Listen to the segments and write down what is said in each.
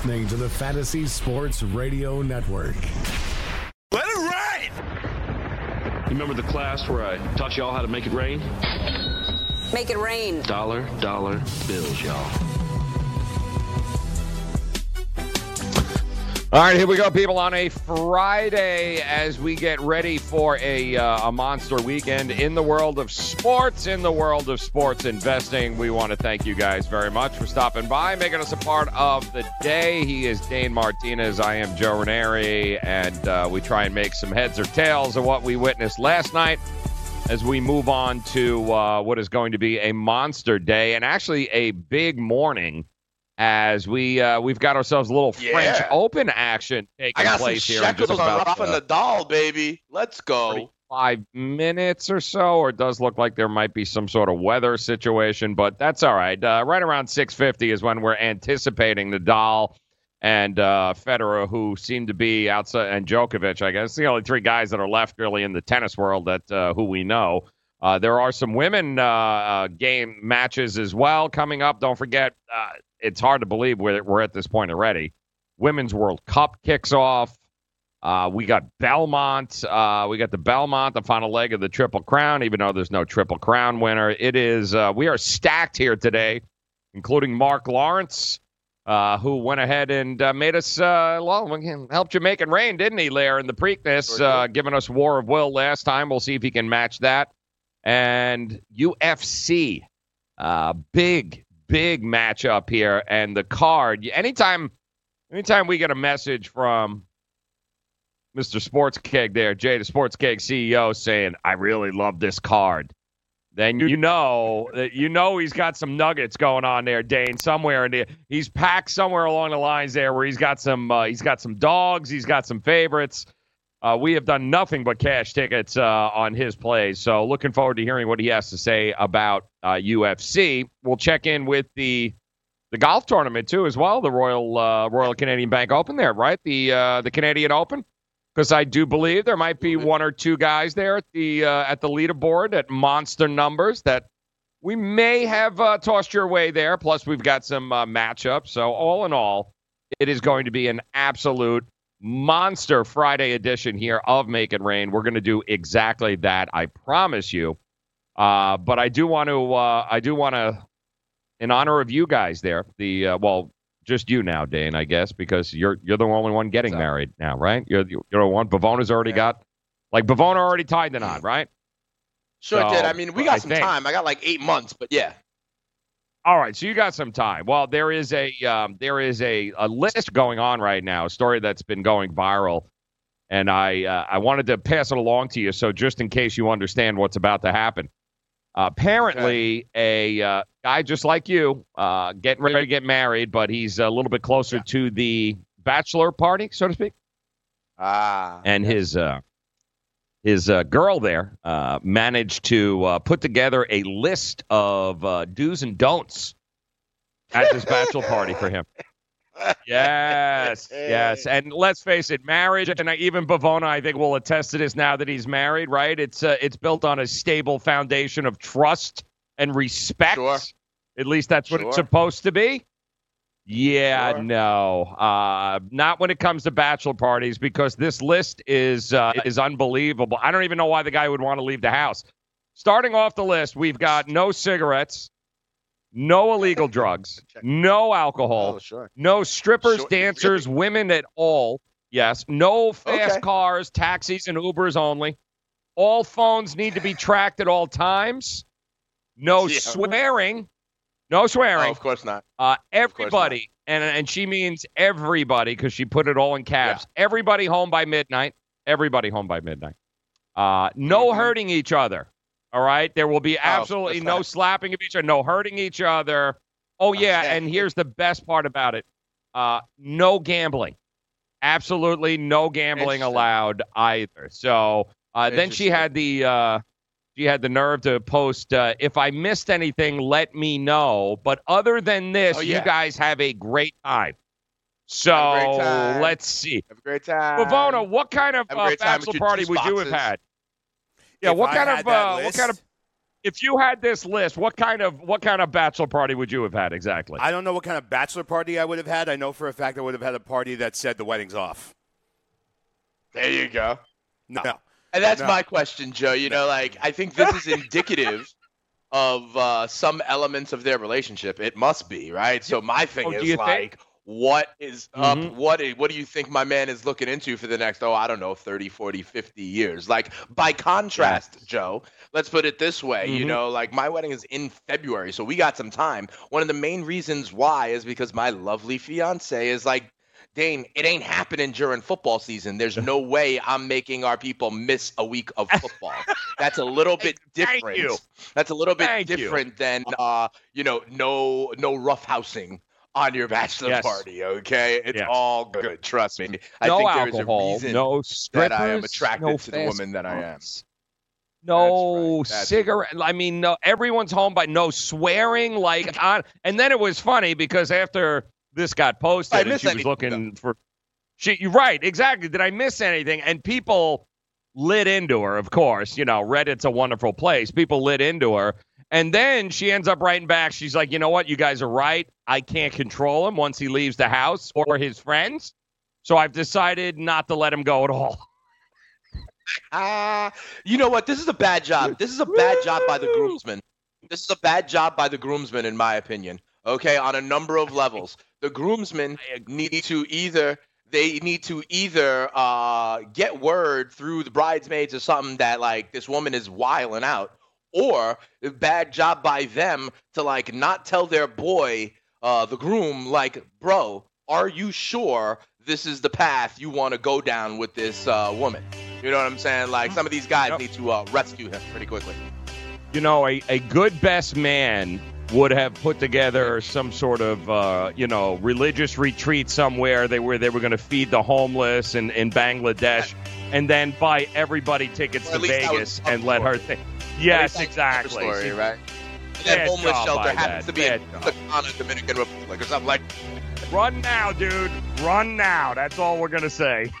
You're listening to the Fantasy Sports Radio Network. Let it rain! You remember the class where I taught y'all how to make it rain? Make it rain. Dollar, dollar bills, y'all. All right, here we go, people, on a Friday as we get ready for a, uh, a monster weekend in the world of sports, in the world of sports investing. We want to thank you guys very much for stopping by, making us a part of the day. He is Dane Martinez. I am Joe Raineri, and uh, we try and make some heads or tails of what we witnessed last night as we move on to uh, what is going to be a monster day and actually a big morning as we uh, we've got ourselves a little Yeah. French Open action taking I got some place here in just shekels on about Rafa uh, Nadal, baby. Let's go. five minutes or so. Or it does look like there might be some sort of weather situation, but that's all right. Uh, right around 6:50 is when we're anticipating Nadal and uh, Federer, who seem to be outside, and Djokovic. I guess the only three guys that are left really in the tennis world that uh, who we know. Uh, there are some women uh, uh, game matches as well coming up. Don't forget, uh, it's hard to believe we're, we're at this point already. Women's World Cup kicks off. Uh, we got Belmont. Uh, we got the Belmont, the final leg of the Triple Crown, even though there's no Triple Crown winner. It is, uh, we are stacked here today, including Mark Lawrence, uh, who went ahead and uh, made us, uh, well, helped you make it rain, didn't he, Lair, in the Preakness, uh, giving us War of Will last time. We'll see if he can match that. And UFC, uh, big, big matchup here. And the card, anytime, anytime we get a message from Mr. Sports Keg there, Jay, the Sports Keg CEO, saying, I really love this card. Then you know that you know he's got some nuggets going on there, Dane. Somewhere in the he's packed somewhere along the lines there where he's got some uh, he's got some dogs, he's got some favorites. Uh, we have done nothing but cash tickets uh, on his plays, so looking forward to hearing what he has to say about uh, UFC. We'll check in with the the golf tournament too, as well. The Royal uh, Royal Canadian Bank Open there, right? The uh, the Canadian Open, because I do believe there might be one or two guys there at the uh, at the leaderboard at monster numbers that we may have tossed your way there. Plus, we've got some matchups. So all in all, it is going to be an absolute monster Friday edition here of Make It Rain. We're going to do exactly that. I promise you. Uh, but I do want to. Uh, I do want to, in honor of you guys there. The uh, well, just you now, Dane, I guess, because you're you're the only one getting up? married now, right? You're you're the one. Bavona's already Yeah. got, like Bavona already tied the knot, right? Sure So, did. I mean, we got I some think- time. I got like eight months, but yeah. All right, so you got some time. Well, there is a um, there is a, a list going on right now, a story that's been going viral, and I uh, I wanted to pass it along to you, so just in case you understand what's about to happen. apparently, a uh, guy just like you, uh, getting ready to get married, but he's a little bit closer Yeah. to the bachelor party, so to speak, Ah. and his uh, his uh, girl there uh, managed to uh, put together a list of uh, do's and don'ts at this bachelor party for him. Yes, yes, and let's face it, marriage, and even Bavona, I think, will attest to this now that he's married. Right? It's uh, it's built on a stable foundation of trust and respect. Sure. At least that's what it's supposed to be. Yeah, Sure. no, uh, not when it comes to bachelor parties because this list is uh, is unbelievable. I don't even know why the guy would want to leave the house. Starting off the list, we've got no cigarettes, no illegal drugs, no alcohol, Oh, sure. no strippers, Sure, dancers, women at all. Yes, no fast Okay. cars, taxis, and Ubers only. All phones need to be tracked at all times. No Yeah. swearing. No Oh, swearing. of course not. Uh, course everybody, and and she means everybody because she put it all in caps. Everybody home by midnight. Everybody home by midnight. Uh, no Mhm. hurting each other. All right, there will be absolutely course no not. slapping of each other, no hurting each other. Oh yeah, Okay. and here's the best part about it: uh, no gambling. Absolutely no gambling allowed either. So uh, then she had the uh, she had the nerve to post, uh, "If I missed anything, let me know." But other than this, Oh, yeah. you guys have a great time. So great time. let's see, Have a great time. Pavona, what kind of uh, great time with bachelor party juice would you have had? Yeah, If what I kind of uh, what kind of if you had this list, what kind of what kind of bachelor party would you have had exactly? I don't know what kind of bachelor party I would have had. I know for a fact I would have had a party that said the wedding's off. There you go. No. And that's No. my question, Joe. You know, like I think this is indicative of uh, some elements of their relationship. It must be, right? So my thing Oh, is you think? like, what is up? Mhm. What what do you think my man is looking into for the next oh, I don't know, 30, 40, 50 years? Like by contrast, Joe, let's put it this way, you Mhm. know, like my wedding is in February, so we got some time. One of the main reasons why is because my lovely fiance is like Dane, it ain't happening during football season. There's no way I'm making our people miss a week of football. That's a little bit different. Thank you. That's a little bit Thank you. different than uh, you know, no no roughhousing on your bachelor Yes. party, okay? It's Yes. all good, trust me. I no think there is alcohol, a reason no strippers, that I am attracted no to the woman that I am. No That's right, that's cigarette. I mean, no. Everyone's home, but no swearing. Like on. And then it was funny because after this got posted, I and she was looking for. She, you're right, exactly. Did I miss anything? And people lit into her. Of course, you know, Reddit's a wonderful place. People lit into her. And then she ends up writing back. She's like, you know what? You guys are right. I can't control him once he leaves the house or his friends. So I've decided not to let him go at all. Ah, you know what? This is a bad job. This is a bad job by the groomsmen. This is a bad job by the groomsmen, in my opinion. Okay, on a number of levels. The groomsmen need to either they need to either uh, get word through the bridesmaids or something that like this woman is wiling out, or a bad job by them to like not tell their boy, uh, the groom, like, bro, are you sure this is the path you want to go down with this uh, woman? You know what I'm saying? Like some of these guys Yep. need to uh, rescue him pretty quickly. you know, a, a good best man would have put together some sort of, uh, you know, religious retreat somewhere they were they were going to feed the homeless in, in Bangladesh, and then buy everybody tickets to at least that was Vegas and let her think. Yes, exactly. Story, right? And that homeless shelter happens that. to be in Bad the. Ghana, Dominican Republic or something like. Run now, dude. Run now. That's all we're going to say.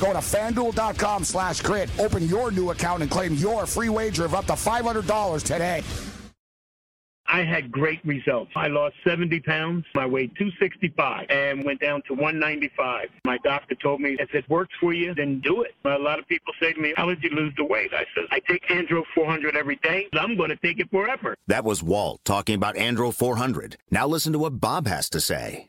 Go to fanduel.com slash grid. Open your new account and claim your free wager of up to $500 today. I had great results. I lost 70 pounds. I weighed 265 and went down to 195. My doctor told me, if it works for you, then do it. A lot of people say to me, how did you lose the weight? I said, I take Andro 400 every day. I'm going to take it forever. That was Walt talking about Andro 400. Now listen to what Bob has to say.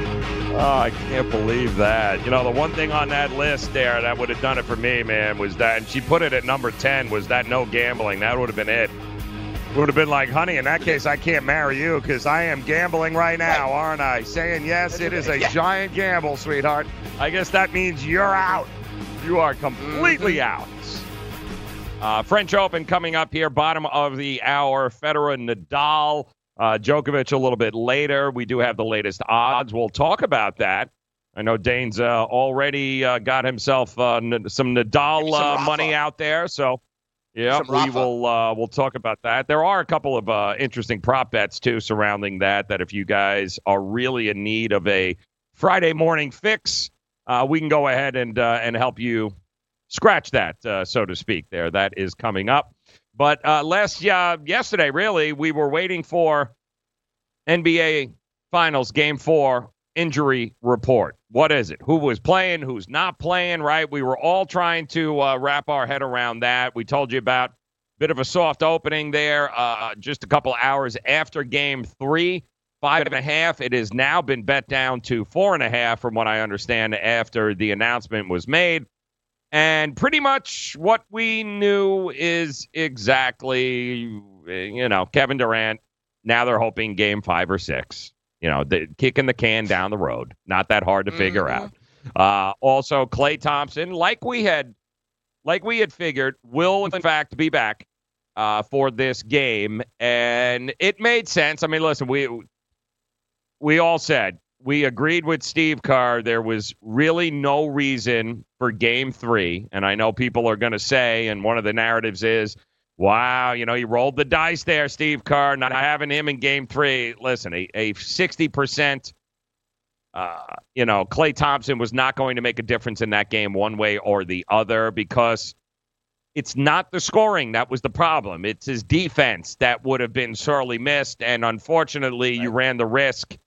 oh, I can't believe that. You know, the one thing on that list there that would have done it for me, man, was that, and she put it at number 10, was that no gambling. That would have been it. Would have been like, honey, in that case, I can't marry you because I am gambling right now, aren't I? Saying yes, it is a giant gamble, sweetheart. I guess that means you're out. You are completely Mm-hmm. out. Uh, French Open coming up here, bottom of the hour. Federer, Nadal, uh, Djokovic a little bit later. We do have the latest odds. We'll talk about that. I know Dane's uh, already uh, got himself uh, n- some Nadal some uh, money out there, so yeah, we will uh, we'll talk about that. There are a couple of uh, interesting prop bets too surrounding that. That if you guys are really in need of a Friday morning fix, uh, we can go ahead and uh, and help you scratch that, uh, so to speak. There, that is coming up. But uh, last uh, yesterday, really, we were waiting for NBA Finals Game Four injury report. What is it? Who was playing? Who's not playing? Right? We were all trying to uh, wrap our head around that. We told you about a bit of a soft opening there, uh, just a couple hours after Game Three. Five and a half. It has now been bet down to four and a half, from what I understand, after the announcement was made. And pretty much what we knew is exactly, you know, Kevin Durant. Now they're hoping game five or six. You know, the, kicking the can down the road. Not that hard to figure out. Uh, also, Klay Thompson, like we had, like we had figured, will in fact be back uh, for this game, and it made sense. I mean, listen, we we all said we agreed with Steve Kerr. There was really no reason for game three. And I know people are going to say, and one of the narratives is, wow, you know, you rolled the dice there, Steve Kerr, not having him in game three. Listen, a, a 60%, uh, you know, Klay Thompson was not going to make a difference in that game one way or the other because it's not the scoring that was the problem. It's his defense that would have been sorely missed. And unfortunately, you ran the risk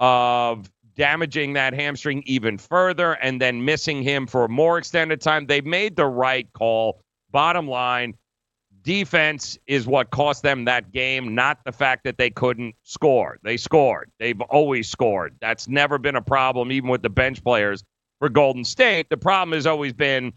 of damaging that hamstring even further and then missing him for a more extended time. They made the right call. Bottom line, defense is what cost them that game, not the fact that they couldn't score. They scored. They've always scored. That's never been a problem, even with the bench players for Golden State. The problem has always been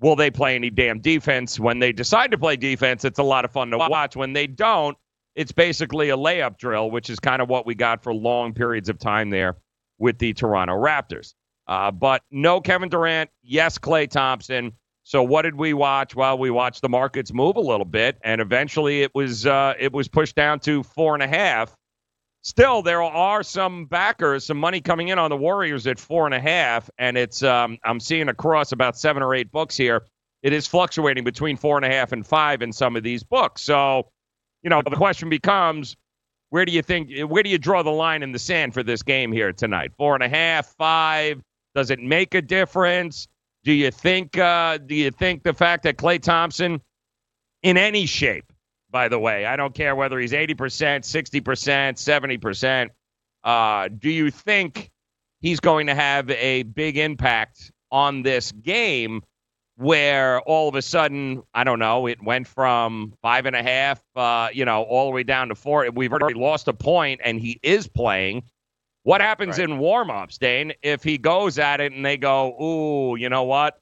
will they play any damn defense? When they decide to play defense, it's a lot of fun to watch. When they don't, it's basically a layup drill, which is kind of what we got for long periods of time there with the Toronto Raptors. Uh, but no Kevin Durant, yes, Klay Thompson. So what did we watch? Well, we watched the markets move a little bit, and eventually it was uh, it was pushed down to four and a half. Still, there are some backers, some money coming in on the Warriors at four and a half, and it's um, I'm seeing across about seven or eight books here. It is fluctuating between four and a half and five in some of these books. So, you know, the question becomes, where do you think, where do you draw the line in the sand for this game here tonight? Four and a half, five. Does it make a difference? Do you think? Uh, do you think the fact that Klay Thompson, in any shape, by the way, I don't care whether he's eighty percent, sixty percent, seventy percent. Uh, do you think he's going to have a big impact on this game? Where all of a sudden, I don't know, it went from five and a half, uh, you know, all the way down to four. We've already lost a point, and he is playing. What happens in warm-ups, Dane, if he goes at it and they go, "Ooh, you know what?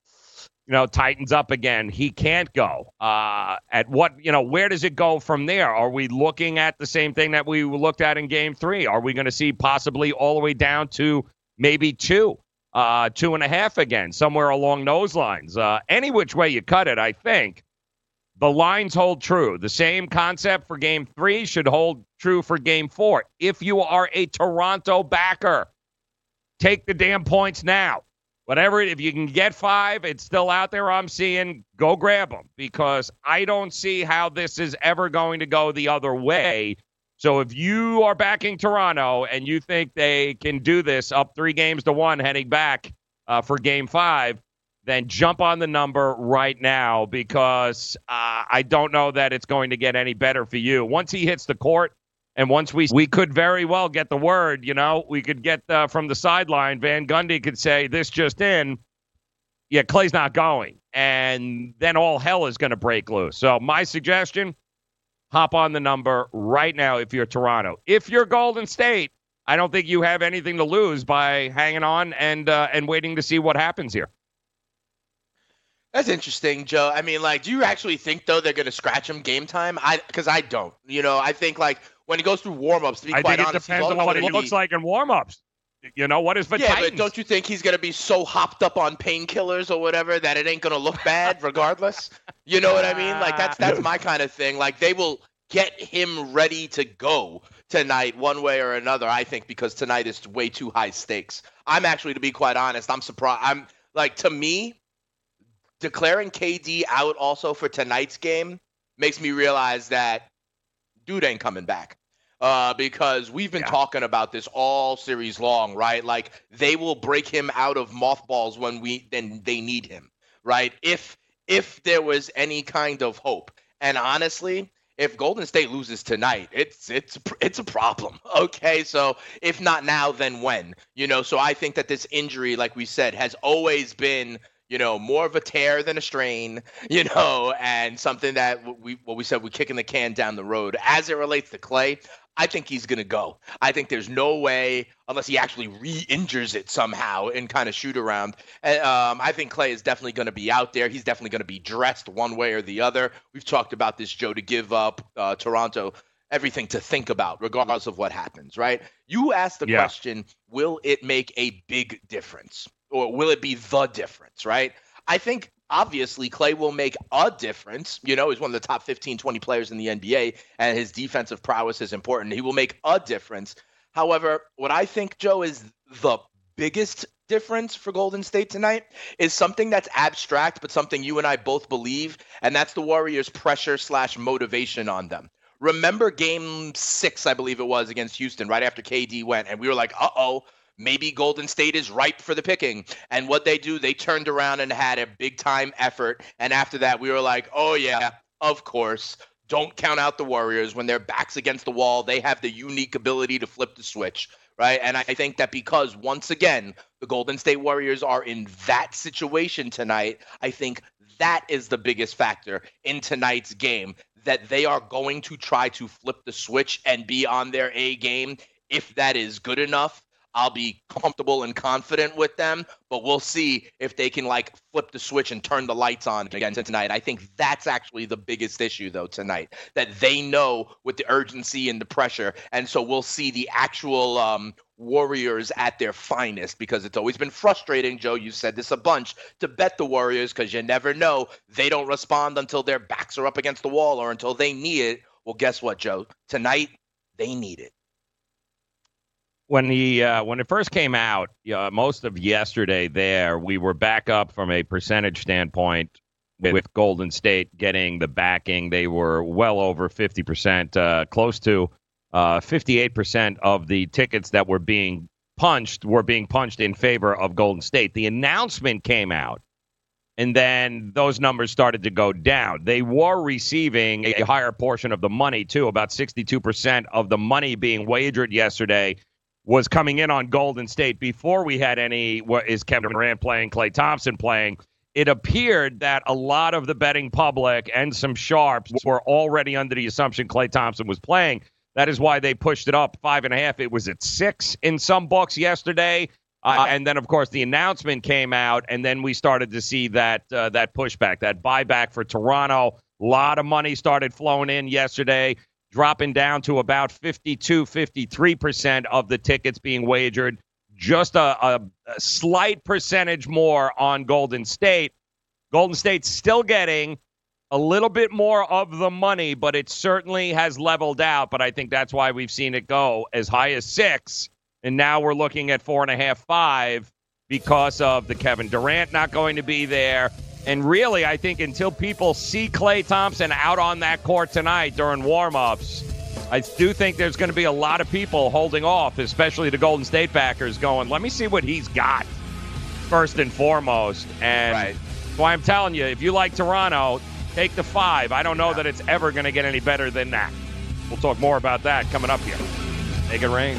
You know, tightens up again. He can't go." Uh, at what, you know, where does it go from there? Are we looking at the same thing that we looked at in Game Three? Are we going to see possibly all the way down to maybe two, uh, two and a half again, somewhere along those lines? Uh, any which way you cut it, I think the lines hold true. The same concept for game three should hold true for game four. If you are a Toronto backer, take the damn points now. Whatever, if you can get five, it's still out there. I'm seeing, go grab them because I don't see how this is ever going to go the other way. So if you are backing Toronto and you think they can do this up three games to one heading back uh, for game five, then jump on the number right now because uh, I don't know that it's going to get any better for you. Once he hits the court, and once we we could very well get the word, you know, we could get uh, from the sideline. Van Gundy could say this just in. Yeah, Klay's not going, and then all hell is going to break loose. So my suggestion: hop on the number right now if you're Toronto. If you're Golden State, I don't think you have anything to lose by hanging on and uh, and waiting to see what happens here. That's interesting, Joe. I mean, like, do you actually think though they're gonna scratch him game time? I because I don't. You know, I think like when he goes through warmups, to be I quite think honest, it depends on what always looks like in warm-ups. You know what is for yeah, Titans? but don't you think he's gonna be so hopped up on painkillers or whatever that it ain't gonna look bad regardless? You know what I mean? Like that's that's my kind of thing. Like they will get him ready to go tonight, one way or another. I think because tonight is way too high stakes. I'm actually, to be quite honest, I'm surprised. I'm like to me, declaring KD out also for tonight's game makes me realize that dude ain't coming back. Uh, because we've been talking about this all series long, right? Like they will break him out of mothballs when we then they need him, right? If if there was any kind of hope, and honestly, if Golden State loses tonight, it's it's it's a problem. Okay, so if not now, then when? You know, so I think that this injury, like we said, has always been you know, more of a tear than a strain, you know, and something that we what we said we're kicking the can down the road. As it relates to Klay, I think he's gonna go. I think there's no way unless he actually re-injures it somehow and kind of shoot around. And, um, I think Klay is definitely going to be out there. He's definitely going to be dressed one way or the other. We've talked about this, Joe, to give up uh, Toronto everything to think about, regardless of what happens. Right? You asked the Yeah. question: Will it make a big difference? or will it be the difference, right? I think obviously Klay will make a difference. You know, he's one of the top 15, 20 players in the NBA, and his defensive prowess is important. He will make a difference. However, what I think, Joe, is the biggest difference for Golden State tonight is something that's abstract, but something you and I both believe, and that's the Warriors' pressure slash motivation on them. Remember game six, I believe it was, against Houston, right after KD went, and we were like, uh oh, maybe Golden State is ripe for the picking. And what they do, they turned around and had a big time effort. And after that, we were like, oh, yeah, of course. Don't count out the Warriors when their backs against the wall. They have the unique ability to flip the switch, right? And I think that because once again, the Golden State Warriors are in that situation tonight, I think that is the biggest factor in tonight's game that they are going to try to flip the switch and be on their A game. If that is good enough, I'll be comfortable and confident with them, but we'll see if they can like flip the switch and turn the lights on again tonight. I think that's actually the biggest issue though tonight that they know with the urgency and the pressure, and so we'll see the actual um, Warriors at their finest because it's always been frustrating, Joe. You said this a bunch to bet the Warriors because you never know they don't respond until their backs are up against the wall or until they need it. Well, guess what, Joe? Tonight they need it. When he uh, when it first came out, uh, most of yesterday there, we were back up from a percentage standpoint with, with Golden State getting the backing. They were well over fifty percent, uh, close to fifty eight percent of the tickets that were being punched were being punched in favor of Golden State. The announcement came out. And then those numbers started to go down. They were receiving a higher portion of the money, too. About 62% of the money being wagered yesterday was coming in on Golden State before we had any. What is Kevin Durant playing? Klay Thompson playing? It appeared that a lot of the betting public and some sharps were already under the assumption Klay Thompson was playing. That is why they pushed it up five and a half. It was at six in some books yesterday. Uh, and then, of course, the announcement came out, and then we started to see that uh, that pushback, that buyback for Toronto. A lot of money started flowing in yesterday, dropping down to about 52, 53% of the tickets being wagered. Just a, a, a slight percentage more on Golden State. Golden State's still getting a little bit more of the money, but it certainly has leveled out. But I think that's why we've seen it go as high as six and now we're looking at four and a half, five because of the Kevin Durant not going to be there. And really, I think until people see Klay Thompson out on that court tonight during warmups, I do think there's going to be a lot of people holding off, especially the Golden State backers, going, let me see what he's got first and foremost. And right. why I'm telling you, if you like Toronto, take the five. I don't know yeah. that it's ever going to get any better than that. We'll talk more about that coming up here. Make it rain.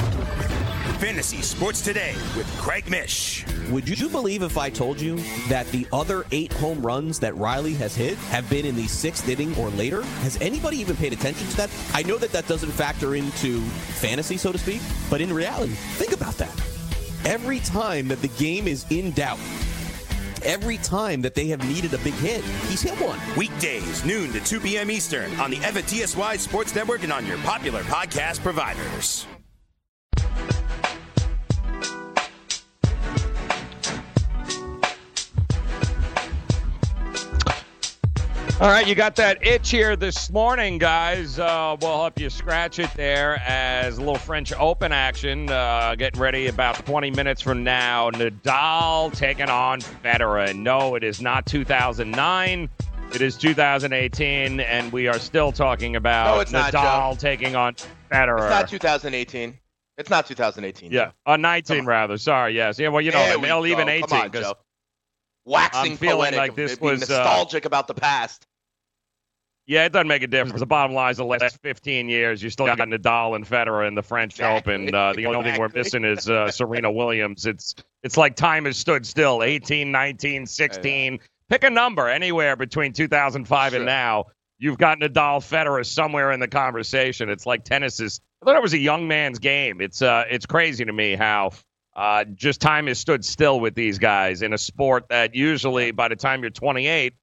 Fantasy Sports Today with Craig Mish. Would you believe if I told you that the other eight home runs that Riley has hit have been in the sixth inning or later? Has anybody even paid attention to that? I know that that doesn't factor into fantasy, so to speak, but in reality, think about that. Every time that the game is in doubt, every time that they have needed a big hit, he's hit one. Weekdays, noon to 2 p.m. Eastern on the FNTSY Sports Network and on your popular podcast providers. All right, you got that itch here this morning, guys. Uh, we'll help you scratch it there as a little French Open action. Uh, getting ready about 20 minutes from now. Nadal taking on Federer. No, it is not 2009. It is 2018, and we are still talking about no, Nadal not, taking on Federer. It's not 2018. It's not 2018. Yeah, uh, 19 rather. Sorry, yes. Yeah, well, you know, they'll even 18 because waxing I'm feeling poetic, like this was uh, nostalgic about the past. Yeah, it doesn't make a difference. The bottom line is the last 15 years, you still got Nadal and Federer in the French Exactly. Open. Uh, the only thing we're missing is uh, Serena Williams. It's it's like time has stood still. 18, 19, 16, pick a number anywhere between 2005 and now. You've got Nadal, Federer somewhere in the conversation. It's like tennis is. I thought it was a young man's game. It's uh, it's crazy to me how uh, just time has stood still with these guys in a sport that usually by the time you're 28,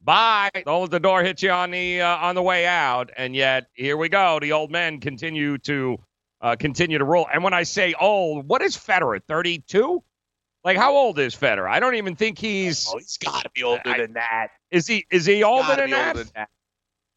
bye, the, the door hits you on the uh, on the way out, and yet here we go. The old men continue to uh, continue to rule. And when I say old, what is Federer? 32? Like how old is Federer? I don't even think he's. Oh, he's got to be older I- than that. Is he? Is he older than older than that.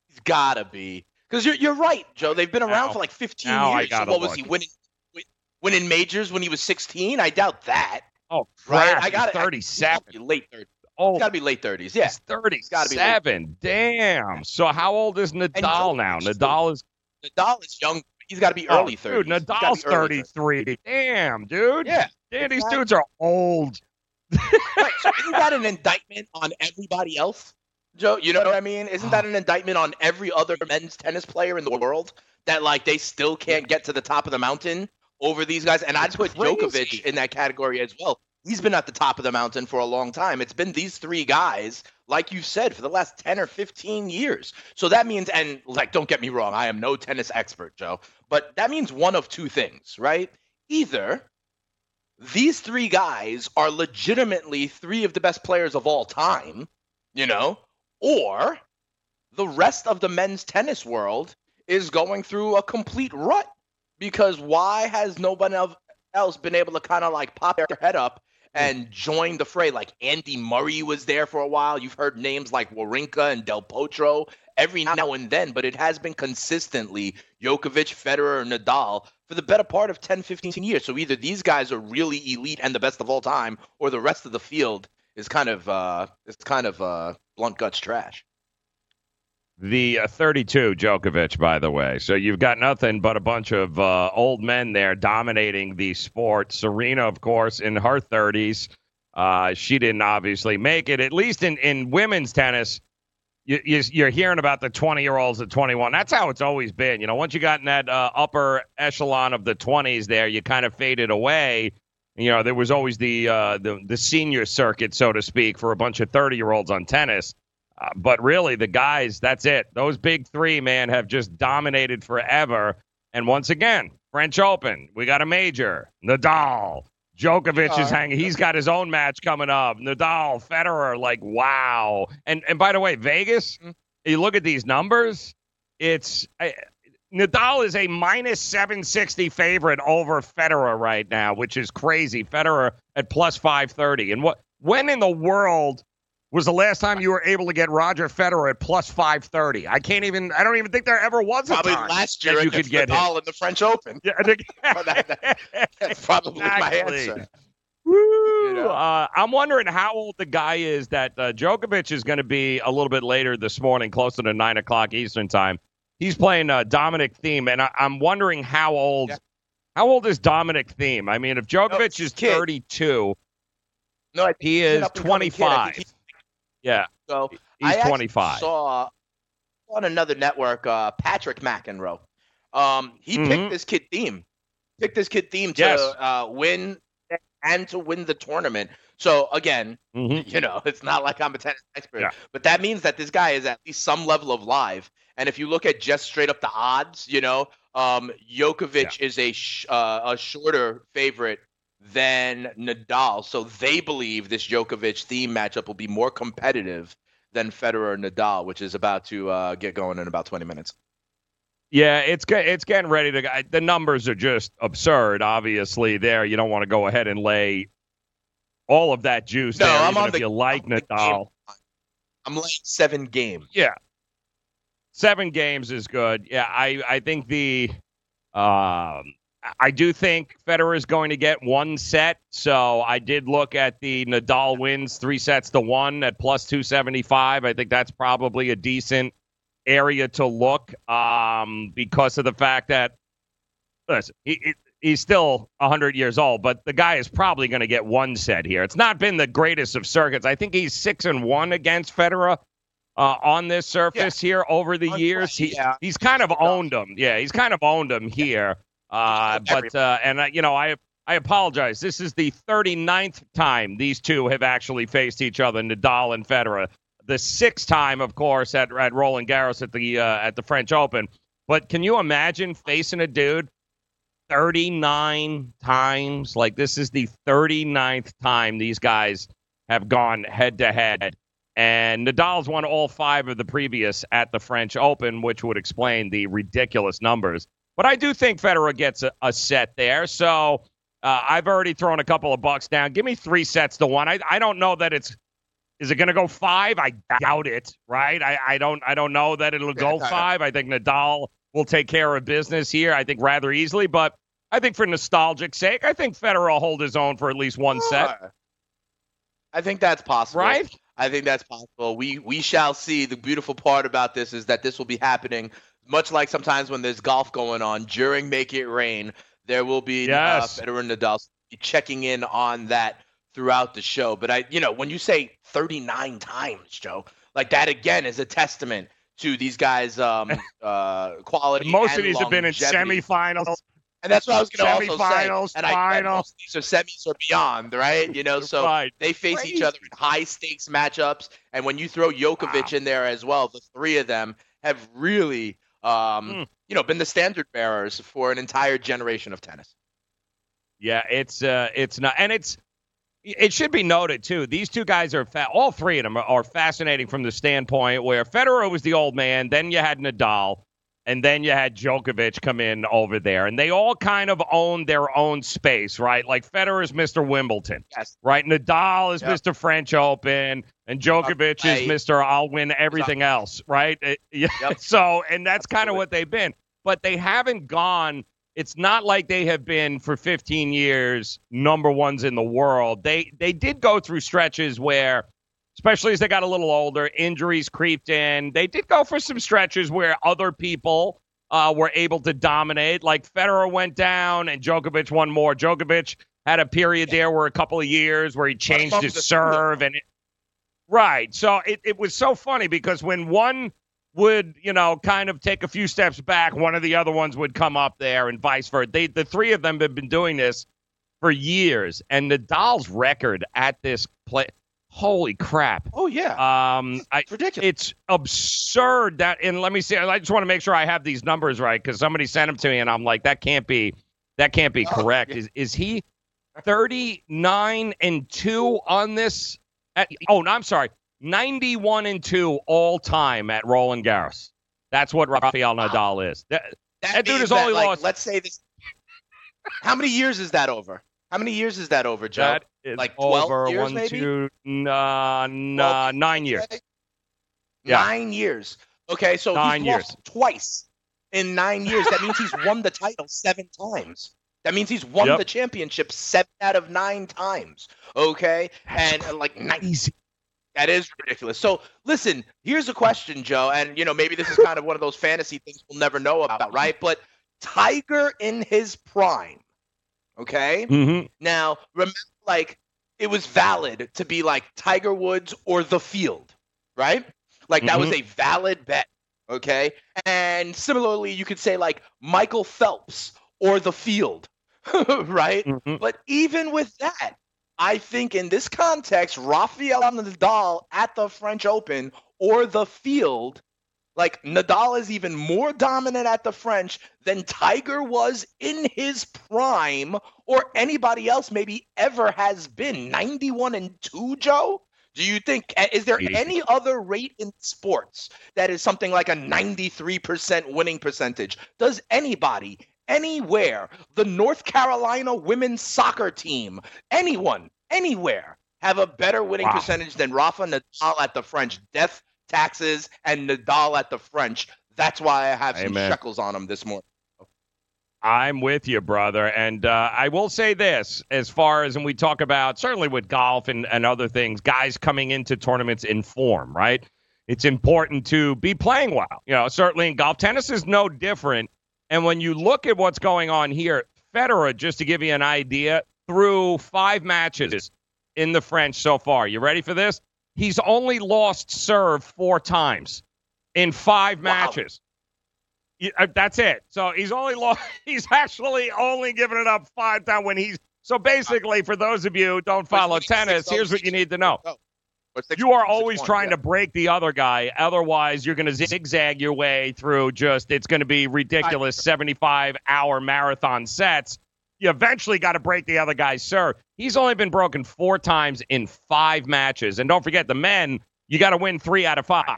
He's got to be. Because you're, you're right, Joe. They've been around Now- for like 15 now I years. So what was he winning? win- Winning majors when he was 16? I doubt that. Oh, right. crap, I got 37. Late 30s. Oh, He's got to be late 30s. Yeah. He's 37. gotta be late. Damn. So how old is Nadal now? Nadal is Nadal is young. He's got to be Oh, early 30s. Dude, Nadal's be early 30s. 33. Damn, dude. Yeah. Damn, these exactly. dudes are old. right. So isn't that an indictment on everybody else, Joe? You know what I mean? Isn't that an indictment on every other men's tennis player in the world that like they still can't get to the top of the mountain over these guys? And I'd put. Djokovic in that category as well. He's been at the top of the mountain for a long time. It's been these three guys, like you said, for the last 10 or 15 years. So that means, and like, don't get me wrong, I am no tennis expert, Joe, but that means one of two things, right? Either these three guys are legitimately three of the best players of all time, you know, or the rest of the men's tennis world is going through a complete rut because why has nobody el- else been able to kind of like pop their head up and join the fray? Like Andy Murray was there for a while. You've heard names like Wawrinka and Del Potro every now and then, but it has been consistently Djokovic, Federer, Nadal for the better part of 10, 15 years. So either these guys are really elite and the best of all time, or the rest of the field is kind of uh, is kind of uh, blunt guts trash. The uh, 32 Djokovic, by the way. So you've got nothing but a bunch of uh, old men there dominating the sport. Serena, of course, in her 30s. Uh, she didn't obviously make it. At least in, in women's tennis, you, you, you're hearing about the 20 year olds at 21. That's how it's always been. You know, once you got in that uh, upper echelon of the 20s there, you kind of faded away. You know, there was always the, uh, the the senior circuit, so to speak, for a bunch of 30 year olds on tennis. Uh, but really, the guys, that's it. Those big three, man, have just dominated forever. And once again, French Open, we got a major. Nadal, Djokovic is hanging. He's got his own match coming up. Nadal, Federer, like wow. And and by the way, Vegas, you look at these numbers. It's Nadal is a minus 760 favorite over Federer right now, which is crazy. Federer at plus 530. And what when in the world was the last time you were able to get Roger Federer at plus 530? I can't even I don't even think there ever was a Probably time last year you could get him. Nadal in the French Open. Yeah, I think- That's probably my Exactly. answer. Woo! Uh, I'm wondering how old the guy is that uh, Djokovic is going to be a little bit later this morning, closer to nine o'clock Eastern time. He's playing uh, Dominic Thiem, and I, I'm wondering how old. How old is Dominic Thiem? I mean, if Djokovic is 32, No, I- he is up-and-coming kid. I 25. think yeah, So he's I actually 25. Saw on another network, uh, Patrick McEnroe. Um, he Mhm. picked this kid Thiem, picked this kid Thiem to Yes. uh, win and to win the tournament. So again, Mhm. you know, it's not like I'm a tennis expert, Yeah. but that means that this guy is at least some level of live. And if you look at just straight up the odds, you know, um, Djokovic is a sh- uh, a shorter favorite than Nadal. So they believe this Djokovic Thiem matchup will be more competitive than Federer Nadal, which is about to uh, get going in about 20 minutes. Yeah, it's it's getting ready to. go. The numbers are just absurd. Obviously, there you don't want to go ahead and lay all of that juice No, there, I'm even on if the- you like Nadal. I'm laying seven games. Yeah, seven games is good. Yeah, I I think the um I do think Federer is going to get one set. So I did look at the Nadal wins three sets to one at plus two seventy five. I think that's probably a decent area to look um because of the fact that listen, he, he- he's still 100 years old, but the guy is probably going to get one set here. It's not been the greatest of circuits. I think he's six and one against Federer uh, on this surface here over the years. He, yeah. He's kind of owned him. Yeah, he's kind of owned him here. Uh, but uh, and you know, I I apologize. This is the 39th time these two have actually faced each other, Nadal and Federer. The sixth time, of course, at, at Roland Garros at the uh, at the French Open. But can you imagine facing a dude 39 times? Like this is the 39th time these guys have gone head to head. And Nadal's won all five of the previous at the French Open, which would explain the ridiculous numbers. But I do think Federer gets a, a set there. So uh, I've already thrown a couple of bucks down. Give me three sets to one. I, I don't know that it's. Is it going to go five? I doubt it. Right? I, I don't. I don't know that it'll go five. I think Nadal will take care of business here. I think rather easily. But I think for nostalgic sake, I think Federer will hold his own for at least one set. I think that's possible. Right? I think that's possible. We we shall see. The beautiful part about this is that this will be happening much like sometimes when there's golf going on during Make It Rain. There will be Yes. uh, Federer and Nadal checking in on that throughout the show. But I, you know, when you say 39 times, Joe, like that again is a testament to these guys' um, uh, quality. Most of and these have been in semifinals. And that's what I was going to also say. Semifinals, And I get final. these are semis or beyond, right? You know, so Right. they face each other in high stakes matchups. And when you throw Djokovic in there as well, the three of them have really, um, Hmm. you know, been the standard bearers for an entire generation of tennis. Yeah, it's uh, it's not, and it's it should be noted too. These two guys are fa- all three of them are, are fascinating from the standpoint where Federer was the old man, then you had Nadal, and then you had Djokovic come in over there, and they all kind of own their own space, right? Like Federer is Mr. Wimbledon, yes. right? Nadal is Yep. Mr. French Open, and Djokovic is Mr. I'll win everything else, right? It- yeah. So, and that's kind of what they've been, but they haven't gone. It's not like they have been for 15 years number ones in the world. They they did go through stretches where, especially as they got a little older, injuries creeped in. They did go for some stretches where other people uh, were able to dominate. Like Federer went down and Djokovic won more. Djokovic had a period there where a couple of years where he changed his serve and it, right. So it, it was so funny because when one would, you know, kind of take a few steps back, one of the other ones would come up there and vice versa. They the three of them have been doing this for years. And Nadal's record at this play holy crap. Oh yeah. Um I, ridiculous. It's absurd that and let me see I just want to make sure I have these numbers right cuz somebody sent them to me and I'm like that can't be that can't be correct. Is is he 39 and 2 on this at, Oh, no, I'm sorry. 91 and 2 all time at Roland Garros. That's what Rafael Nadal is. That, That, that dude has only like, lost Let's say this. How many years is that over? How many years is that over, Joe? That is like 12 over years, one, maybe? two, nah, nah, nine years. Yeah. Nine years. Okay, so Nine he's years. twice in nine years. That means he's won the title seven times. That means he's won Yep. the championship seven out of nine times. Okay, and uh, like nice. That is ridiculous. So listen, here's a question, Joe, and you know maybe this is kind of one of those fantasy things we'll never know about, right? But Tiger in his prime, okay. Mm-hmm. Now, remember, like, it was valid to be like Tiger Woods or the field, right? Like, that was Mhm. a valid bet, okay? And similarly, you could say, like, Michael Phelps or the field, right? Mm-hmm. But even with that, I think in this context, Rafael Nadal at the French Open or the field like Nadal is even more dominant at the French than Tiger was in his prime or anybody else maybe ever has been. 91 and 2, Joe? Do you think is there any other rate in sports that is something like a 93% winning percentage? Does anybody anywhere, the North Carolina women's soccer team, anyone, anywhere have a better winning Wow. percentage than Rafa Nadal at the French? Death, taxes, and Nadal at the French. That's why I have some Amen. shekels on him this morning. I'm with you, brother. And uh, I will say this as far as, and we talk about certainly with golf and, and other things, guys coming into tournaments in form, right? It's important to be playing well. You know, certainly in golf. Tennis is no different. And when you look at what's going on here, Federer, just to give you an idea, through five matches in the French so far. You ready for this? He's only lost serve four times in five matches. Uh, that's it. So he's only lost. He's actually only given it up five times when he's So basically, for those of you who don't follow tennis, here's what you need to know. You are always trying to break the other guy. Otherwise, you're going to zigzag your way through just, it's going to be ridiculous 75 hour marathon sets. You eventually got to break the other guy's serve. He's only been broken four times in five matches. And don't forget, the men, you got to win three out of five.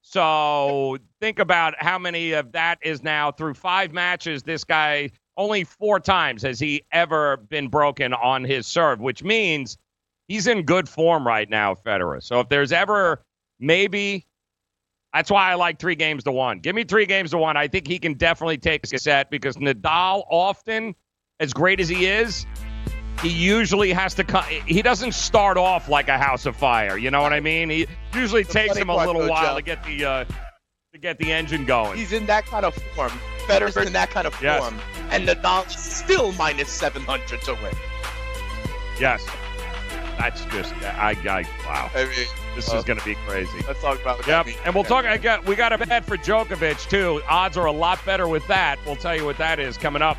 So think about how many of that is now through five matches. This guy, only four times has he ever been broken on his serve, which means he's in good form right now, Federer. So if there's ever maybe, that's why I like three games to one. Give me three games to one. I think he can definitely take a set because Nadal often, as great as he is, he usually has to come. He doesn't start off like a house of fire. You know what I mean? He usually takes him a little though, while Joe. to get the uh, to get the engine going. He's in that kind of form. Federer's in that kind of Yes. form, and Nadal still minus seven hundred to win. Yes, that's just I, I wow. I mean, This uh, is going to be crazy. Let's talk about Yep, and we'll talk. I got we got a bet for Djokovic too. Odds are a lot better with that. We'll tell you what that is coming up.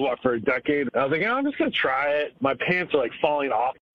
what for a decade. I was like, I'm just gonna try it. My pants are like falling off.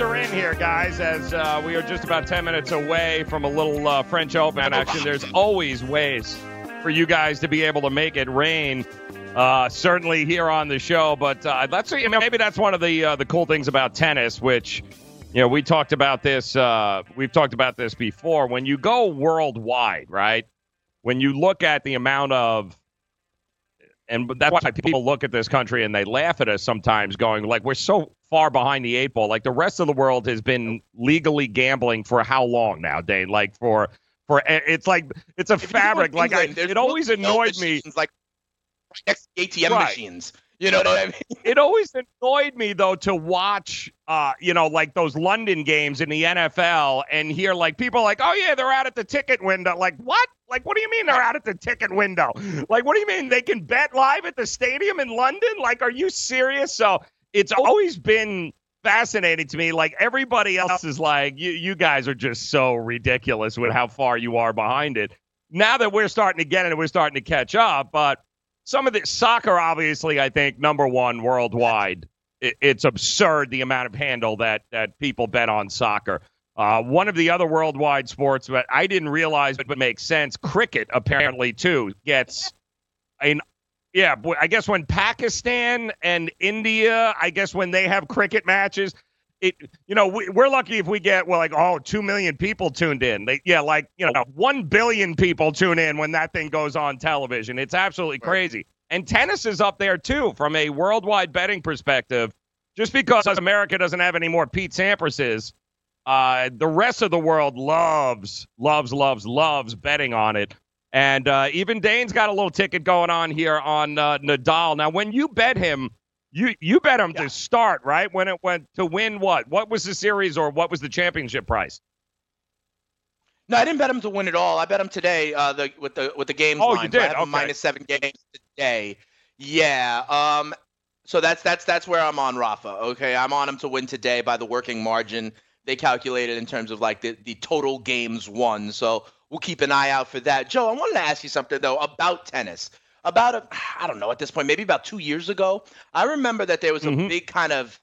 Are in here, guys. As uh, we are just about ten minutes away from a little uh, French Open action. There's always ways for you guys to be able to make it rain. Uh, certainly here on the show, but uh, let's see. Maybe that's one of the uh, the cool things about tennis, which you know we talked about this. Uh, we've talked about this before. When you go worldwide, right? When you look at the amount of and that's why people look at this country and they laugh at us sometimes, going like we're so far behind the eight ball. Like the rest of the world has been legally gambling for how long now, Dane? Like for For it's like it's a If you go to fabric. Like I, England, there's it always no annoyed me. machines, Like next to ATM Right. machines. You know what I mean? it always annoyed me though to watch uh you know like those london games in the nfl and hear like people like oh yeah they're out at the ticket window. Like what? Like what do you mean they're out at the ticket window? Like what do you mean they can bet live at the stadium in london? Like are you serious? So it's always been fascinating to me. Like everybody else is like you you guys are just so ridiculous with how far you are behind it. Now that we're starting to get it we're starting to catch up but some of the soccer, obviously, I think number one worldwide. It, it's absurd the amount of handle that that people bet on soccer. Uh, one of the other worldwide sports that I didn't realize but makes sense, cricket apparently too gets an yeah. I guess when Pakistan and India, I guess when they have cricket matches, it you know we, we're lucky if we get well like oh two million people tuned in. They yeah like you know one billion people tune in when that thing goes on television. It's absolutely crazy. And tennis is up there too from a worldwide betting perspective. Just because america doesn't have any more pete Sampras's, uh, the rest of the world loves loves loves loves betting on it. And uh, even dane's got a little ticket going on here on uh, nadal. Now when you bet him you you bet him to start right when it went to win what? What was the series or what was the championship price? No, I didn't bet him to win at all. I bet him today uh, the, with the with the games Oh, line. you So I did? have Okay. minus seven games today. Yeah. Um. So that's that's that's where I'm on Rafa. Okay, I'm on him to win today by the working margin. They calculated in terms of like the the total games won. So we'll keep an eye out for that. Joe, I wanted to ask you something though about tennis. About a, I don't know at this point, maybe about two years ago, I remember that there was a Mm-hmm. big kind of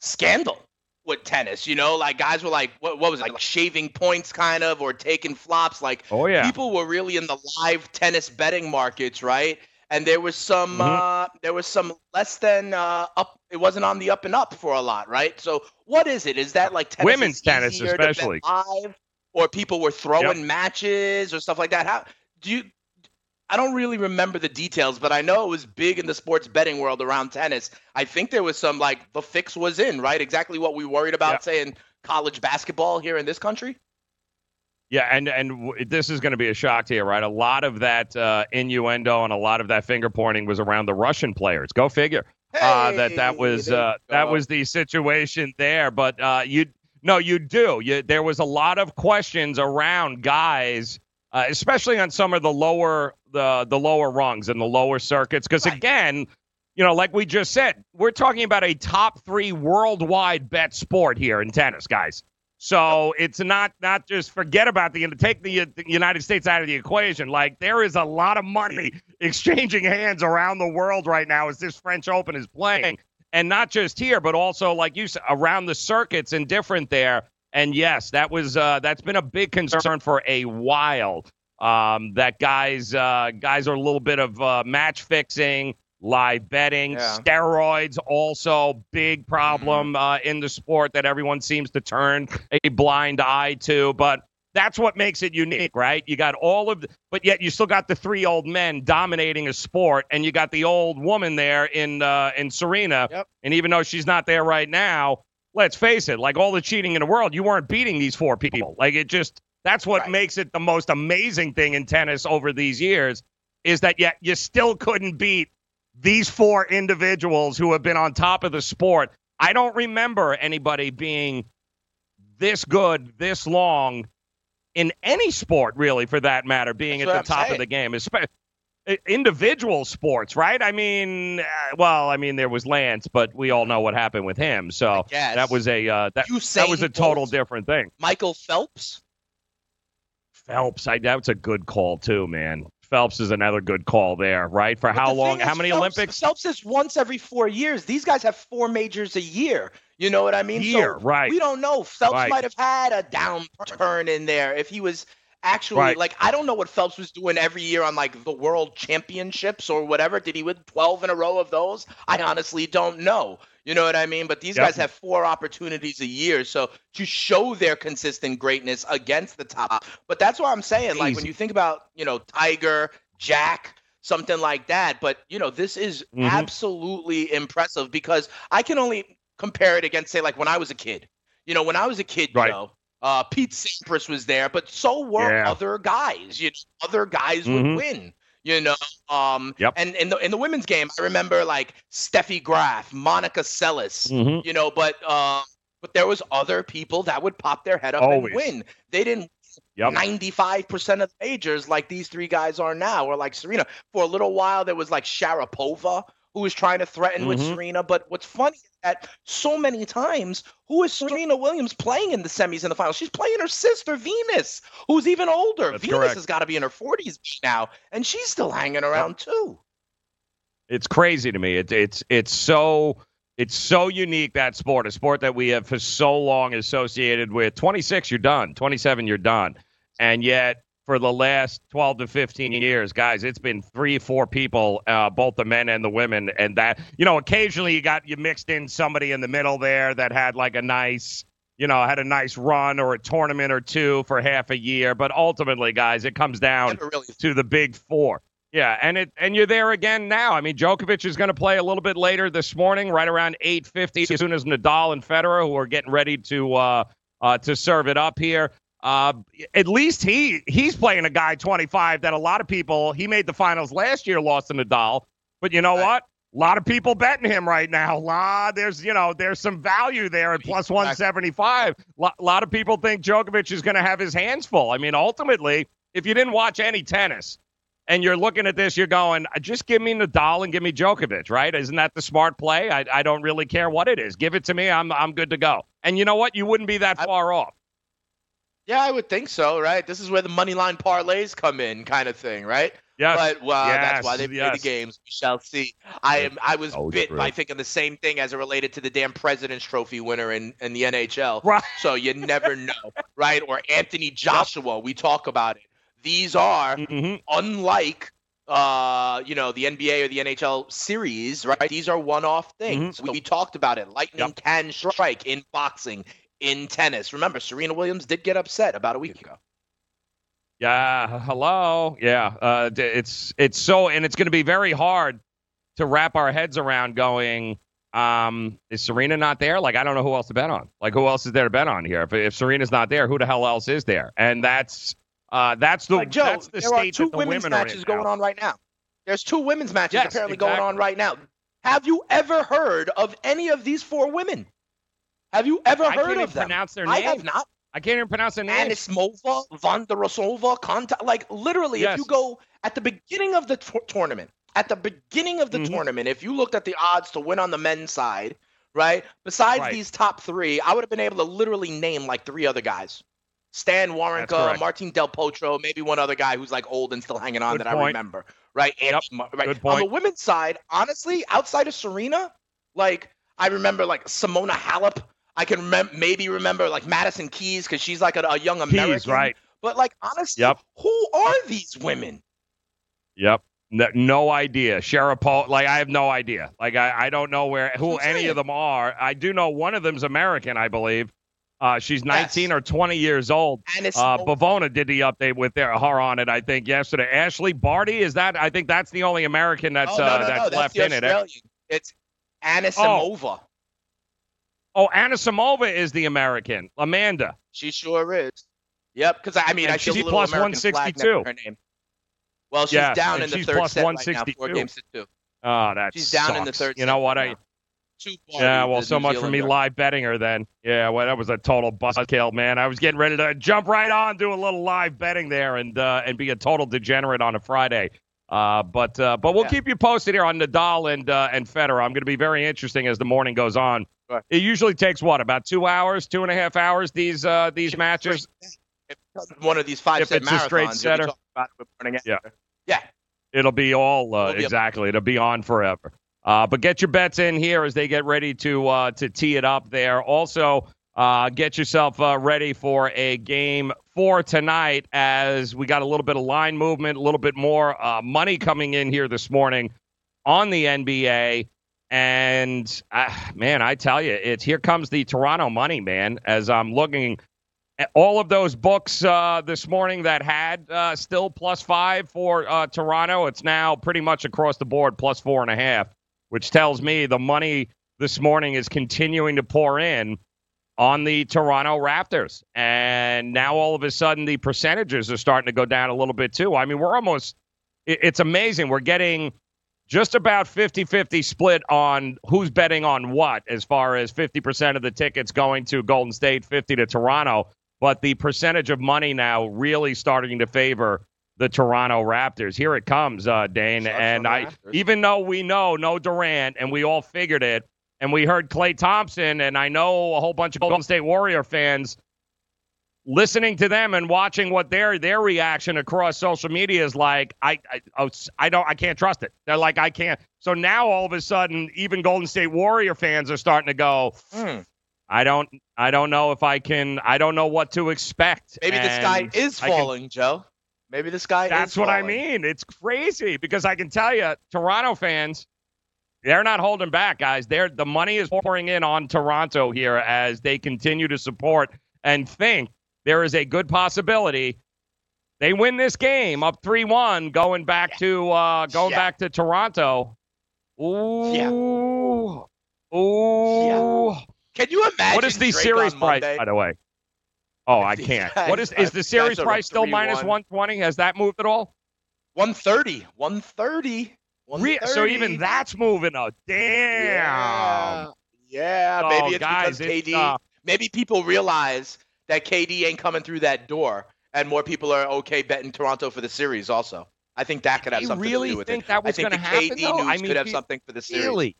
scandal with tennis. You know, like guys were like, what, what was it, like shaving points, kind of, or taking flops. Like, Oh, yeah. people were really in the live tennis betting markets, right? And there was some, Mhm. uh, there was some less than uh, up. It wasn't on the up and up for a lot, right? So, what is it? Is that like tennis Women's tennis especially. live, or people were throwing matches or stuff like that? How do you? I don't really remember the details, but I know it was big in the sports betting world around tennis. I think there was some like the fix was in, right? Exactly what we worried about, say in college basketball here in this country. Yeah, and and w- this is going to be a shock to you, right? A lot of that uh, innuendo and a lot of that finger pointing was around the Russian players. Go figure. uh, that that was uh, that was the situation there. But uh, you no, you do. You, there was a lot of questions around guys, uh, especially on some of the lower the the lower rungs and the lower circuits, because again. You know, like we just said, we're talking about a top three worldwide bet sport here in tennis, guys. So it's not not just forget about the take the, the United States out of the equation. Like there is a lot of money exchanging hands around the world right now as this French Open is playing, and not just here, but also like you said, around the circuits and different there. And yes, that was uh, that's been a big concern for a while. Um, that guys uh, guys are a little bit of uh, match fixing, live betting, Yeah. steroids also big problem uh, in the sport that everyone seems to turn a blind eye to. But that's what makes it unique, right? You got all of, the, but yet you still got the three old men dominating a sport, and you got the old woman there in uh, in Serena. And even though she's not there right now, let's face it, like all the cheating in the world, you weren't beating these four people. Like it just that's what makes it the most amazing thing in tennis over these years is that yet you still couldn't beat these four individuals who have been on top of the sport. I don't remember anybody being this good this long in any sport, really, for that matter, being That's at the I'm top saying. of the game. Espe- individual sports, right? I mean, uh, well, I mean, there was Lance, but we all know what happened with him. So that was a uh, that, that was a total Bolt. different thing. Michael Phelps. Phelps, I that's a good call too, man. Phelps is another good call there, right? For how long? How many Phelps- Olympics? Phelps is once every four years. These guys have four majors a year. You know what I mean? Year, so right. We don't know. Phelps Right. might have had a downturn in there if he was actually Right. like I don't know what Phelps was doing every year on like the world championships or whatever. Did he win 12 in a row of those? I honestly don't know. You know what I mean? But these Yep. guys have four opportunities a year. So to show their consistent greatness against the top. But that's what I'm saying. Like when you think about, you know, Tiger, Jack, something like that. But you know, this is Mhm. absolutely impressive because I can only compare it against say like when I was a kid. You know, when I was a kid, Right. you know, Uh, Pete Sampras was there, but so were Yeah. other guys. You know, other guys Mhm. would win. You know, um, Yep. and in the in the women's game, I remember like Steffi Graf, Monica Seles. Mhm. You know, but uh, but there was other people that would pop their head up Always. and win. They didn't Yep. 95% of the majors like these three guys are now, or like Serena. For a little while, there was like Sharapova who was trying to threaten with Mhm. Serena. But what's funny is that so many times, who is Serena Williams playing in the semis and the finals? She's playing her sister Venus, who's even older. That's Venus correct. has got to be in her 40s now, and she's still hanging around too. It's crazy to me. It, it's it's so it's so unique that sport, a sport that we have for so long associated with. 26, you're done. 27, you're done. And yet, for the last 12 to 15 years, guys, it's been three, four people, uh, both the men and the women, and that you know, occasionally you got you mixed in somebody in the middle there that had like a nice. You know, had a nice run or a tournament or two for half a year, but ultimately, guys, it comes down really to the big four. Yeah, and it and you're there again now. I mean, Djokovic is going to play a little bit later this morning, right around 8:50, as soon as Nadal and Federer, who are getting ready to uh, uh, to serve it up here. Uh, at least he he's playing a guy 25 that a lot of people he made the finals last year, lost to Nadal. But you know what? A lot of people betting him right now. La, there's you know there's some value there at plus 175. A lot of people think Djokovic is going to have his hands full. I mean, ultimately, if you didn't watch any tennis and you're looking at this, you're going, just give me Nadal and give me Djokovic, right? Isn't that the smart play? I, I don't really care what it is. Give it to me. I'm I'm good to go. And you know what? You wouldn't be that far off. Yeah, I would think so, right? This is where the money line parlays come in, kind of thing, right? Yes. But well, that's why Yes, they play yes. the games. We shall see. I am. I was bit true. by thinking the same thing as it related to the damn President's Trophy winner in, in the NHL. Right. So you never know, right? Or Anthony Joshua. We talk about it. These are Mm-hmm. unlike. Uh, you know the NBA or the NHL series, right? These are one-off things. Mm-hmm. We talked about it. Lightning can strike in boxing, in tennis. Remember, Serena Williams did get upset about a week ago. Yeah, hello. Yeah, uh, it's it's so, and it's going to be very hard to wrap our heads around. Going, um, is Serena not there? Like, I don't know who else to bet on. Like, who else is there to bet on here? If, if Serena's not there, who the hell else is there? And that's uh, that's the Like Joe, that's the there are two the women's women matches in going now. on right now. There's two women's matches Yes, apparently going on right now. Have you ever heard of any of these four women? Have you ever I heard can't of even them? pronounce their I have not. I can't even pronounce their names. Anismova, Vondarosova, Konta. Like literally, Yes. if you go at the beginning of the tour- tournament, at the beginning of the Mm-hmm. tournament, if you looked at the odds to win on the men's side, right? Besides Right. these top three, I would have been able to literally name like three other guys. Stan Wawrinka. Martin Del Potro, maybe one other guy who's like old and still hanging on Good that I remember, right? Andy Mur- right. On the women's side, honestly, outside of Serena, like I remember like Simona Halep. I can remember maybe remember like Madison Keys because she's like a, a young American. Keys, right? But like honestly, Yep. who are these women? Yep. No, no idea. Sharapova, like I have no idea. Like I, I don't know where who any saying. of them are. I do know one of them's American, I believe. Uh, she's 19 or 20 years old. And it's Uh, Bavona did the update with their her on it, I think, yesterday. Ashleigh Barty is that? I think that's the only American that's oh, no, uh, that's no, that's left the in it. It's Anisimova. Oh, Anisimova is the American. Amanda. She sure is. Yep, because I mean, And I she's little plus flag next 162. her name. Well, she's Yeah, down in the she's third plus set right now, four games to two. Oh, that She's down in the third You know what? I. Yeah, well, so New much for me live betting her then. Yeah, well, that was a total buzzkill, man. I was getting ready to jump right on, do a little live betting there, and uh, and be a total degenerate on a Friday. Uh, but uh, but we'll Yeah. keep you posted here on Nadal and uh, and Federer. I'm going to be very interesting as the morning goes on. It usually takes what about two hours, two and a half hours. These uh, these matches. If it's one of these five If set it's a straight marathons, you'll be setter. about it morning Yeah. Yeah. It'll be all uh, It'll be a- exactly. It'll be on forever. Uh, but get your bets in here as they get ready to uh, to tee it up there. Also, uh, get yourself uh, ready for a game for tonight as we got a little bit of line movement, a little bit more uh, money coming in here this morning on the NBA. And uh, man, I tell you, it's here comes the Toronto money, man. As I'm looking at all of those books uh, this morning that had uh, still plus five for uh, Toronto, it's now pretty much across the board plus four and a half, which tells me the money this morning is continuing to pour in. On the Toronto Raptors. And now all of a sudden the percentages are starting to go down a little bit too. I mean, we're almost, it's amazing. We're getting just about 50 50 split on who's betting on what, as far as 50% of the tickets going to Golden State, 50 to Toronto. But the percentage of money now really starting to favor the Toronto Raptors. Here it comes, uh, Dane. and I, even though we know no Durant and we all figured it, and we heard Klay Thompson, and I know a whole bunch of Golden State Warrior fans listening to them and watching what their their reaction across social media is like. I I, I don't I can't trust it. They're like I can't. So now all of a sudden, even Golden State Warrior fans are starting to go. Hmm. I don't I don't know if I can. I don't know what to expect. Maybe the sky is falling, Joe. Maybe the sky That's what I mean. It's crazy because I can tell you, Toronto fans, they're not holding back, guys. They're the money is pouring in on Toronto here as they continue to support and think there is a good possibility they win this game up three one, going back to uh, going Yeah. back to Toronto. Ooh, ooh. Can you imagine? What is the Drake series price, by the way? Oh, I can't. What is is the series price still minus one twenty? Has that moved at all? 130. 130. Re- so even that's moving up. Damn. Yeah. Yeah, Oh, maybe it's guys, because KD. uh, maybe people realize that KD ain't coming through that door, and more people are okay betting Toronto for the series. Also, I think that could have something really to do with think it. that was I think the happen, KD though? news I mean, could have something for the series. Really?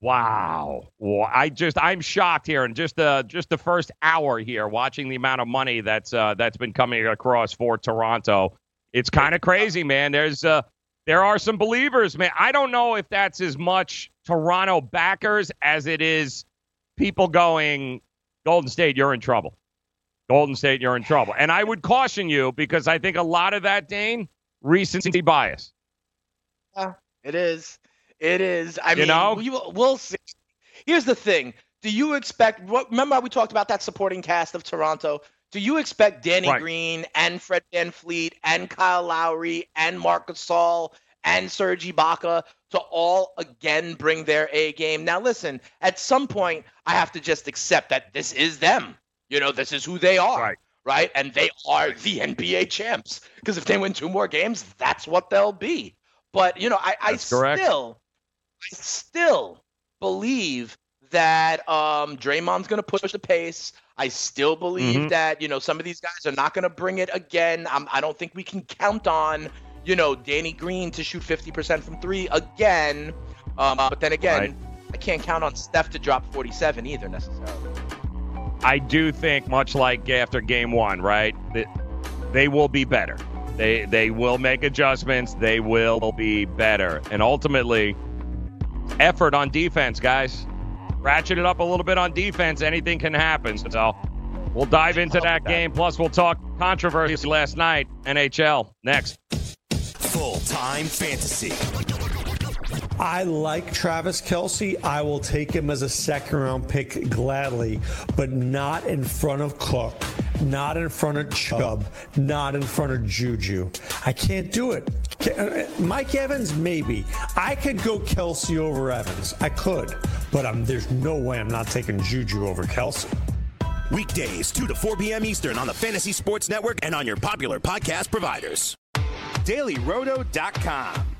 Wow. I just I'm shocked here in just the just the first hour here watching the amount of money that's uh that's been coming across for Toronto. It's kind of crazy, man. There's uh there are some believers, man. I don't know if that's as much Toronto backers as it is people going Golden State, you're in trouble. Golden State, you're in trouble. And I would caution you because I think a lot of that, Dane, recency bias. Yeah, it is. It is. I You mean, know? we we'll see. Here's the thing. Do you expect? Remember how we talked about that supporting cast of Toronto? Do you expect Danny Right. Green and Fred VanVleet and Kyle Lowry and Marc Gasol and Serge Ibaka to all again bring their A game? Now, listen. At some point, I have to just accept that this is them. You know, this is who they are. Right. Right. And they are the NBA champs. Because if they win two more games, that's what they'll be. But you know, I, I still I still believe that um, Draymond's going to push the pace. I still believe Mhm. that you know some of these guys are not going to bring it again. I'm, I don't think we can count on you know Danny Green to shoot 50% from three again. Um, but then again, Right. I can't count on Steph to drop 47 either necessarily. I do think, much like after game one, right, that they will be better. They they will make adjustments. They will be better, and ultimately, effort on defense, guys. Ratchet it up a little bit on defense. Anything can happen. So we'll dive into that game. Plus, we'll talk controversy last night. NHL next. Full time fantasy. I like Travis Kelce. I will take him as a second round pick gladly, but not in front of Cook, not in front of Chubb, not in front of Juju. I can't do it. Mike Evans, maybe. I could go Kelce over Evans. I could, but um, there's no way I'm not taking Juju over Kelsey. Weekdays, 2 to 4 p.m. Eastern on the Fantasy Sports Network and on your popular podcast providers. DailyRoto.com.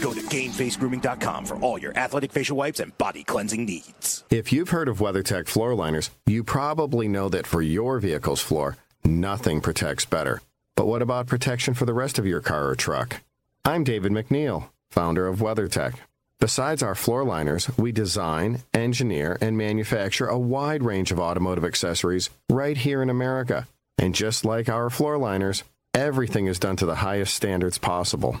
Go to GameFaceGrooming.com for all your athletic facial wipes and body cleansing needs. If you've heard of WeatherTech floor liners, you probably know that for your vehicle's floor, nothing protects better. But what about protection for the rest of your car or truck? I'm David MacNeil, founder of WeatherTech. Besides our floor liners, we design, engineer, and manufacture a wide range of automotive accessories right here in America. And just like our floor liners, everything is done to the highest standards possible.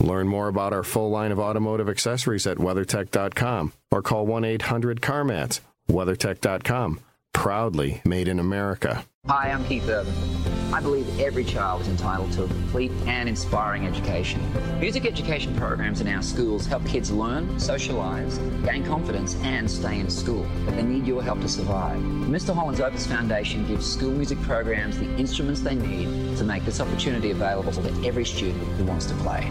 Learn more about our full line of automotive accessories at WeatherTech.com or call 1 800 CarMats. WeatherTech.com. Proudly made in America. Hi, I'm Keith Urban. I believe every child is entitled to a complete and inspiring education. Music education programs in our schools help kids learn, socialize, gain confidence, and stay in school. But they need your help to survive. Mr. Holland's Opus Foundation gives school music programs the instruments they need to make this opportunity available to every student who wants to play.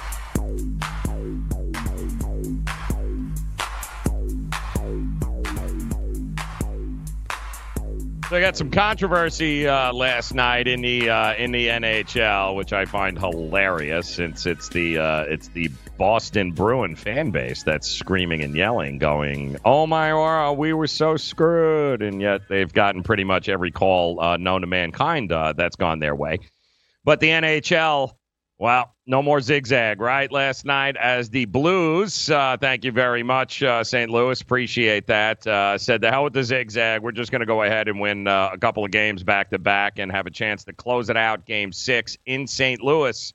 So I got some controversy uh, last night in the uh, in the NHL, which I find hilarious since it's the uh, it's the Boston Bruin fan base that's screaming and yelling, going, "Oh my world, we were so screwed!" And yet they've gotten pretty much every call uh, known to mankind uh, that's gone their way. But the NHL well, no more zigzag, right? Last night, as the Blues, uh, thank you very much, uh, St. Louis, appreciate that. Uh, said the hell with the zigzag. We're just going to go ahead and win uh, a couple of games back to back and have a chance to close it out, Game Six in St. Louis.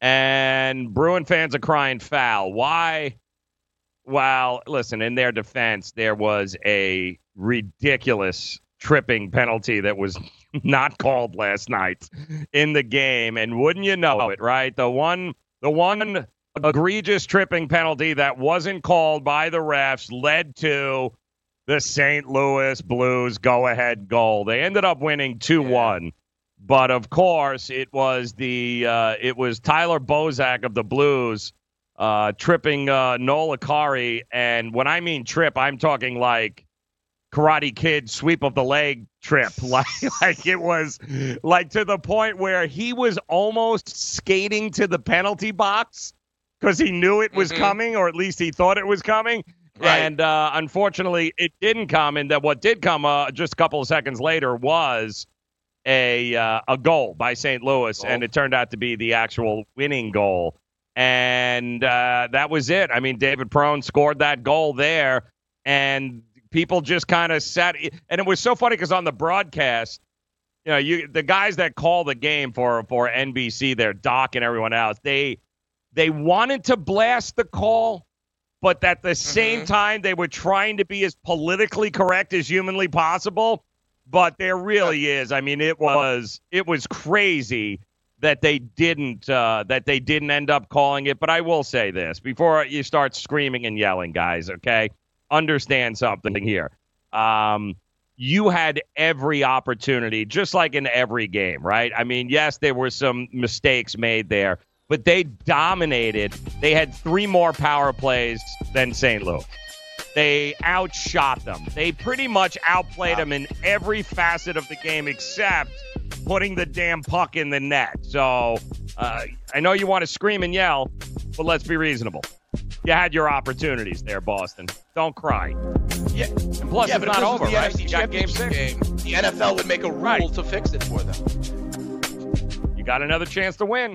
And Bruin fans are crying foul. Why? Well, listen, in their defense, there was a ridiculous tripping penalty that was not called last night in the game. And wouldn't you know it, right? The one the one egregious tripping penalty that wasn't called by the refs led to the St. Louis Blues go ahead goal. They ended up winning 2 1. But of course, it was the uh, it was Tyler Bozak of the Blues uh, tripping uh, Noel and when I mean trip, I'm talking like Karate Kid sweep of the leg trip. Like, like it was like to the point where he was almost skating to the penalty box because he knew it was Mhm. coming, or at least he thought it was coming. Right. And uh, unfortunately, it didn't come. And that what did come uh, just a couple of seconds later was a uh, a goal by St. Louis, and it turned out to be the actual winning goal. And uh, that was it. I mean, David Perron scored that goal there, and people just kind of sat. And it was so funny because on the broadcast, you know, you the guys that call the game for for NBC, their Doc and everyone else, they they wanted to blast the call, but at the same time, they were trying to be as politically correct as humanly possible. But there really is. I mean, it was it was crazy that they didn't uh, that they didn't end up calling it. But I will say this before you start screaming and yelling, guys. Okay, understand something here. Um, you had every opportunity, just like in every game, right? I mean, yes, there were some mistakes made there, but they dominated. They had three more power plays than St. Louis. They outshot them. They pretty much outplayed them in every facet of the game except putting the damn puck in the net. So uh, I know you want to scream and yell, but let's be reasonable. You had your opportunities there, Boston. Don't cry. Yeah. And plus, yeah, it's not over, right? NFC You got game six. game, the NFL would make a rule to fix it for them. You got another chance to win.